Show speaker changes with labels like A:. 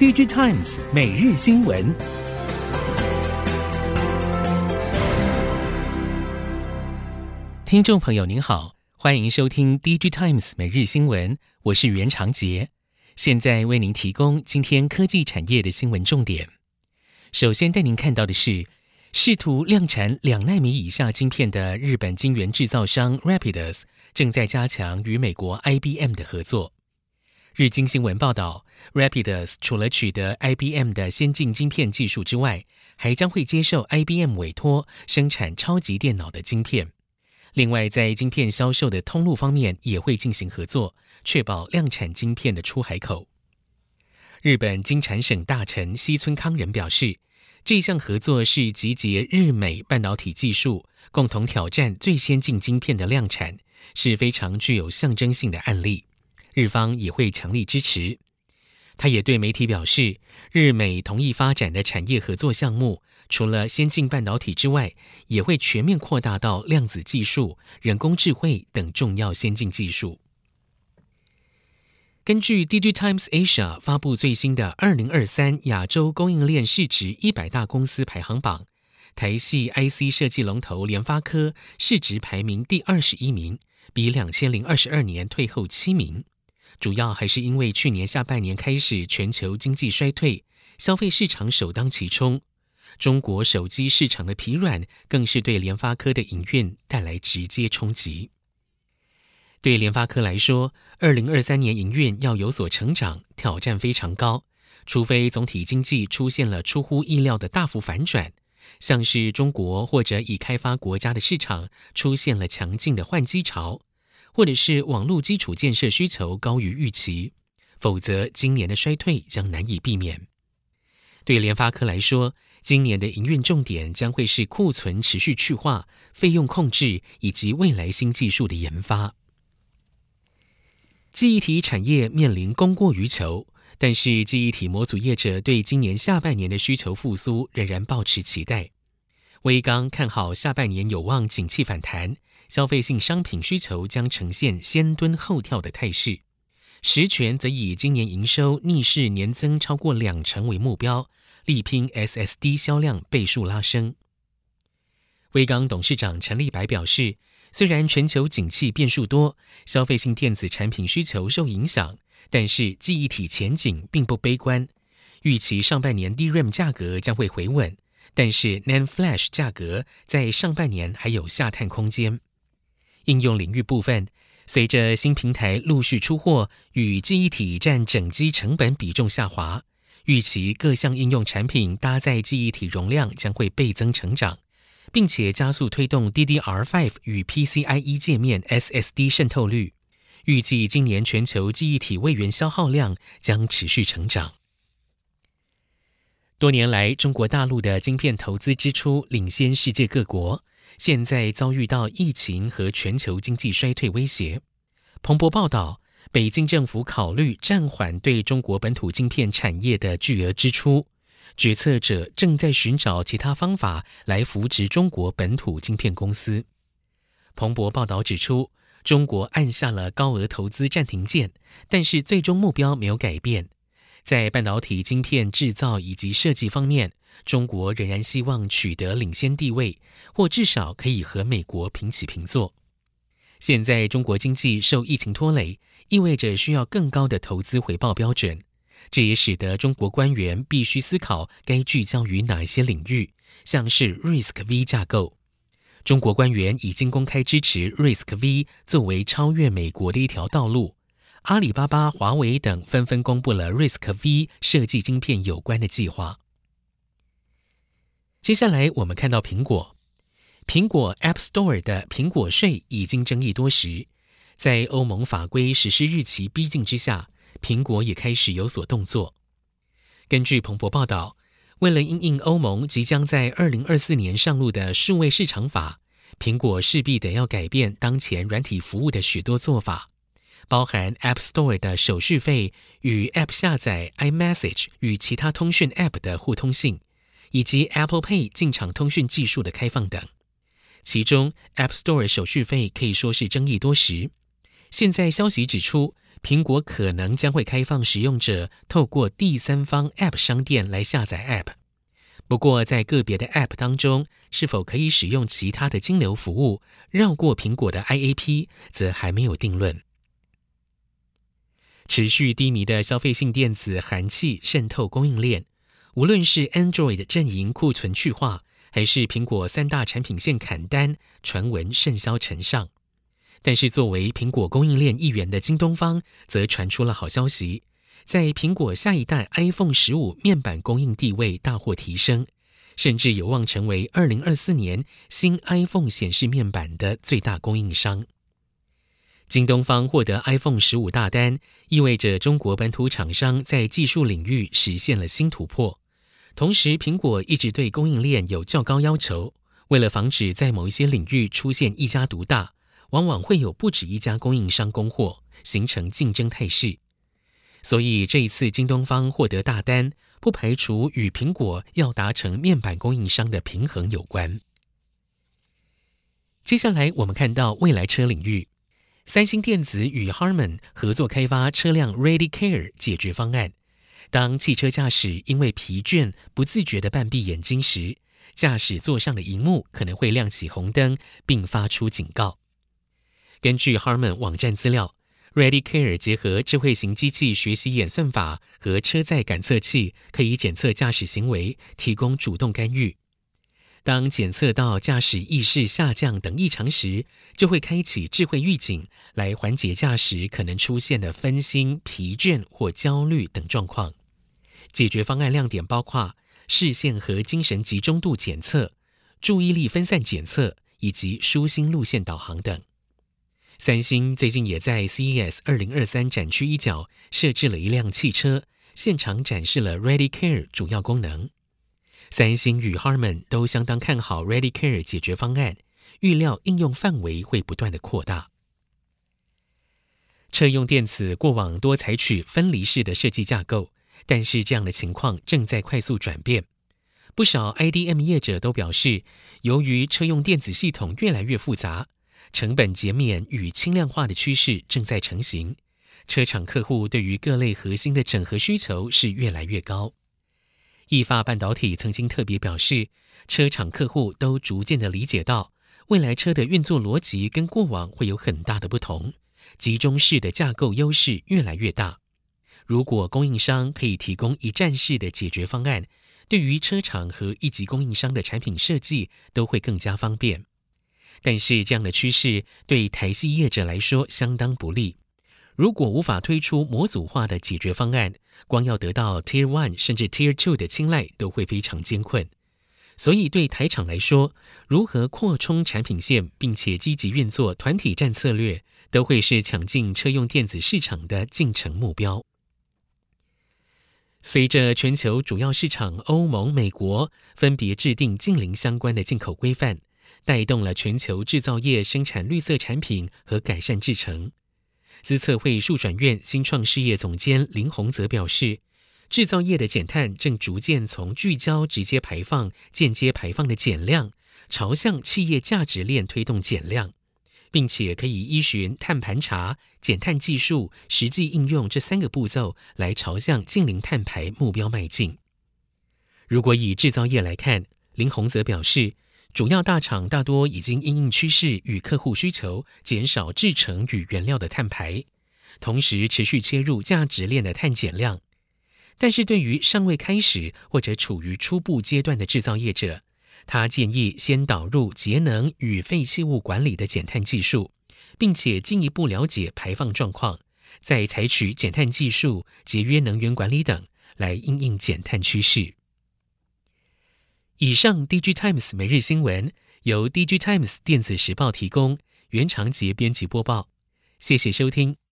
A: DigiTimes 每日新闻，听众朋友您好，欢迎收听 DigiTimes 每日新闻，我是袁长杰，现在为您提供今天科技产业的新闻重点。首先带您看到的是，试图量产两纳米以下晶片的日本晶圆制造商 Rapidus 正在加强与美国 IBM 的合作。日经新闻报道，Rapidus 除了取得 IBM 的先进晶片技术之外，还将会接受 IBM 委托生产超级电脑的晶片。另外，在晶片销售的通路方面也会进行合作，确保量产晶片的出海口。日本经产省大臣西村康人表示，这项合作是集结日美半导体技术，共同挑战最先进晶片的量产，是非常具有象征性的案例。日方也会强力支持。他也对媒体表示，日美同意发展的产业合作项目，除了先进半导体之外，也会全面扩大到量子技术、人工智慧等重要先进技术。根据 DigiTimes Asia 发布最新的二零二三亚洲供应链市值一百大公司排行榜，台系 IC 设计龙头联发科市值排名第二十一名，比两千零二十二年退后七名。主要还是因为去年下半年开始，全球经济衰退，消费市场首当其冲。中国手机市场的疲软，更是对联发科的营运带来直接冲击。对联发科来说，二零二三年营运要有所成长，挑战非常高。除非总体经济出现了出乎意料的大幅反转，像是中国或者已开发国家的市场出现了强劲的换机潮。或者是网络基础建设需求高于预期，否则今年的衰退将难以避免。对联发科来说，今年的营运重点将会是库存持续去化、费用控制以及未来新技术的研发。记忆体产业面临供过于求，但是记忆体模组业者对今年下半年的需求复苏仍然抱持期待。威刚看好下半年有望景气反弹。消费性商品需求将呈现先蹲后跳的态势，实权则以今年营收逆势年增超过两成为目标，力拼 SSD 销量倍数拉升。威刚董事长陈立白表示，虽然全球景气变数多，消费性电子产品需求受影响，但是记忆体前景并不悲观，预期上半年 DRAM 价格将会回稳，但是 NAND Flash 价格在上半年还有下探空间。应用领域部分，随着新平台陆续出货，与记忆体占整机成本比重下滑，预期各项应用产品搭载记忆体容量将会倍增成长，并且加速推动 DDR5 与 PCIe 界面 SSD 渗透率。预计今年全球记忆体位元消耗量将持续成长。多年来，中国大陆的晶片投资支出领先世界各国。现在遭遇到疫情和全球经济衰退威胁，彭博报道，北京政府考虑暂缓对中国本土晶片产业的巨额支出，决策者正在寻找其他方法来扶植中国本土晶片公司。彭博报道指出，中国按下了高额投资暂停键，但是最终目标没有改变。在半导体晶片制造以及设计方面，中国仍然希望取得领先地位，或至少可以和美国平起平坐。现在中国经济受疫情拖累，意味着需要更高的投资回报标准，这也使得中国官员必须思考该聚焦于哪些领域，像是 RISC-V 架构。中国官员已经公开支持 RISC-V 作为超越美国的一条道路。阿里巴巴、华为等纷纷公布了 RISC-V 设计晶片有关的计划。接下来，我们看到苹果，苹果 App Store 的苹果税已经争议多时，在欧盟法规实施日期逼近之下，苹果也开始有所动作。根据彭博报道，为了因应欧盟即将在二零二四年上路的数位市场法，苹果势必得要改变当前软体服务的许多做法。包含 App Store 的手续费与 App 下载、iMessage 与其他通讯 App 的互通性，以及 Apple Pay 进场通讯技术的开放等。其中，App Store 手续费可以说是争议多时。现在消息指出，苹果可能将会开放使用者透过第三方 App 商店来下载 App。不过，在个别的 App 当中，是否可以使用其他的金流服务，绕过苹果的 IAP，则还没有定论。持续低迷的消费性电子寒气渗透供应链，无论是 Android 阵营库存去化，还是苹果三大产品线砍单，传闻甚嚣尘上。但是，作为苹果供应链一员的京东方，则传出了好消息。在苹果下一代 iPhone 十五面板供应地位大获提升，甚至有望成为二零二四年新 iPhone 显示面板的最大供应商。京东方获得 iPhone 十五大单，意味着中国本土厂商在技术领域实现了新突破。同时，苹果一直对供应链有较高要求，为了防止在某一些领域出现一家独大，往往会有不止一家供应商供货，形成竞争态势。所以这一次京东方获得大单，不排除与苹果要达成面板供应商的平衡有关。接下来我们看到未来车领域，三星电子与 Harman 合作开发车辆 Ready Care 解决方案。当汽车驾驶因为疲倦不自觉地半闭眼睛时，驾驶座上的荧幕可能会亮起红灯，并发出警告。根据 Harman 网站资料。Ready Care 结合智慧型机器学习演算法和车载感测器，可以检测驾驶行为，提供主动干预。当检测到驾驶意识下降等异常时，就会开启智慧预警，来缓解驾驶可能出现的分心、疲倦或焦虑等状况。解决方案亮点包括视线和精神集中度检测、注意力分散检测以及舒心路线导航等。三星最近也在 CES 二零二三展区一角设置了一辆汽车，现场展示了 Ready Care 主要功能。三星与 Harman 都相当看好 Ready Care 解决方案，预料应用范围会不断的扩大。车用电子过往多采取分离式的设计架构，但是这样的情况正在快速转变。不少 IDM 业者都表示，由于车用电子系统越来越复杂。成本减免与轻量化的趋势正在成型，车厂客户对于各类核心的整合需求是越来越高。意法半导体曾经特别表示，车厂客户都逐渐的理解到，未来车的运作逻辑跟过往会有很大的不同，集中式的架构优势越来越大。如果供应商可以提供一站式的解决方案，对于车厂和一级供应商的产品设计都会更加方便。但是这样的趋势对台系业者来说相当不利。如果无法推出模组化的解决方案，光要得到 Tier One 甚至 Tier Two 的青睐都会非常艰困。所以对台厂来说，如何扩充产品线，并且积极运作团体战策略，都会是抢进车用电子市场的进程目标。随着全球主要市场欧盟、美国分别制定近零相关的进口规范。带动了全球制造业生产绿色产品和改善制程。资策会数转院新创事业总监林宏则表示，制造业的减碳正逐渐从聚焦直接排放、间接排放的减量，朝向企业价值链推动减量，并且可以依循碳盘查、减碳技术实际应用这三个步骤来朝向净零碳排目标迈进。如果以制造业来看，林宏则表示，主要大厂大多已经因应趋势与客户需求，减少制成与原料的碳排，同时持续切入价值链的碳减量。但是对于尚未开始或者处于初步阶段的制造业者，他建议先导入节能与废弃物管理的减碳技术，并且进一步了解排放状况，再采取减碳技术、节约能源管理等来因应减碳趋势。以上，DG Times 每日新闻由 DG Times 电子时报提供，原长杰编辑播报，谢谢收听。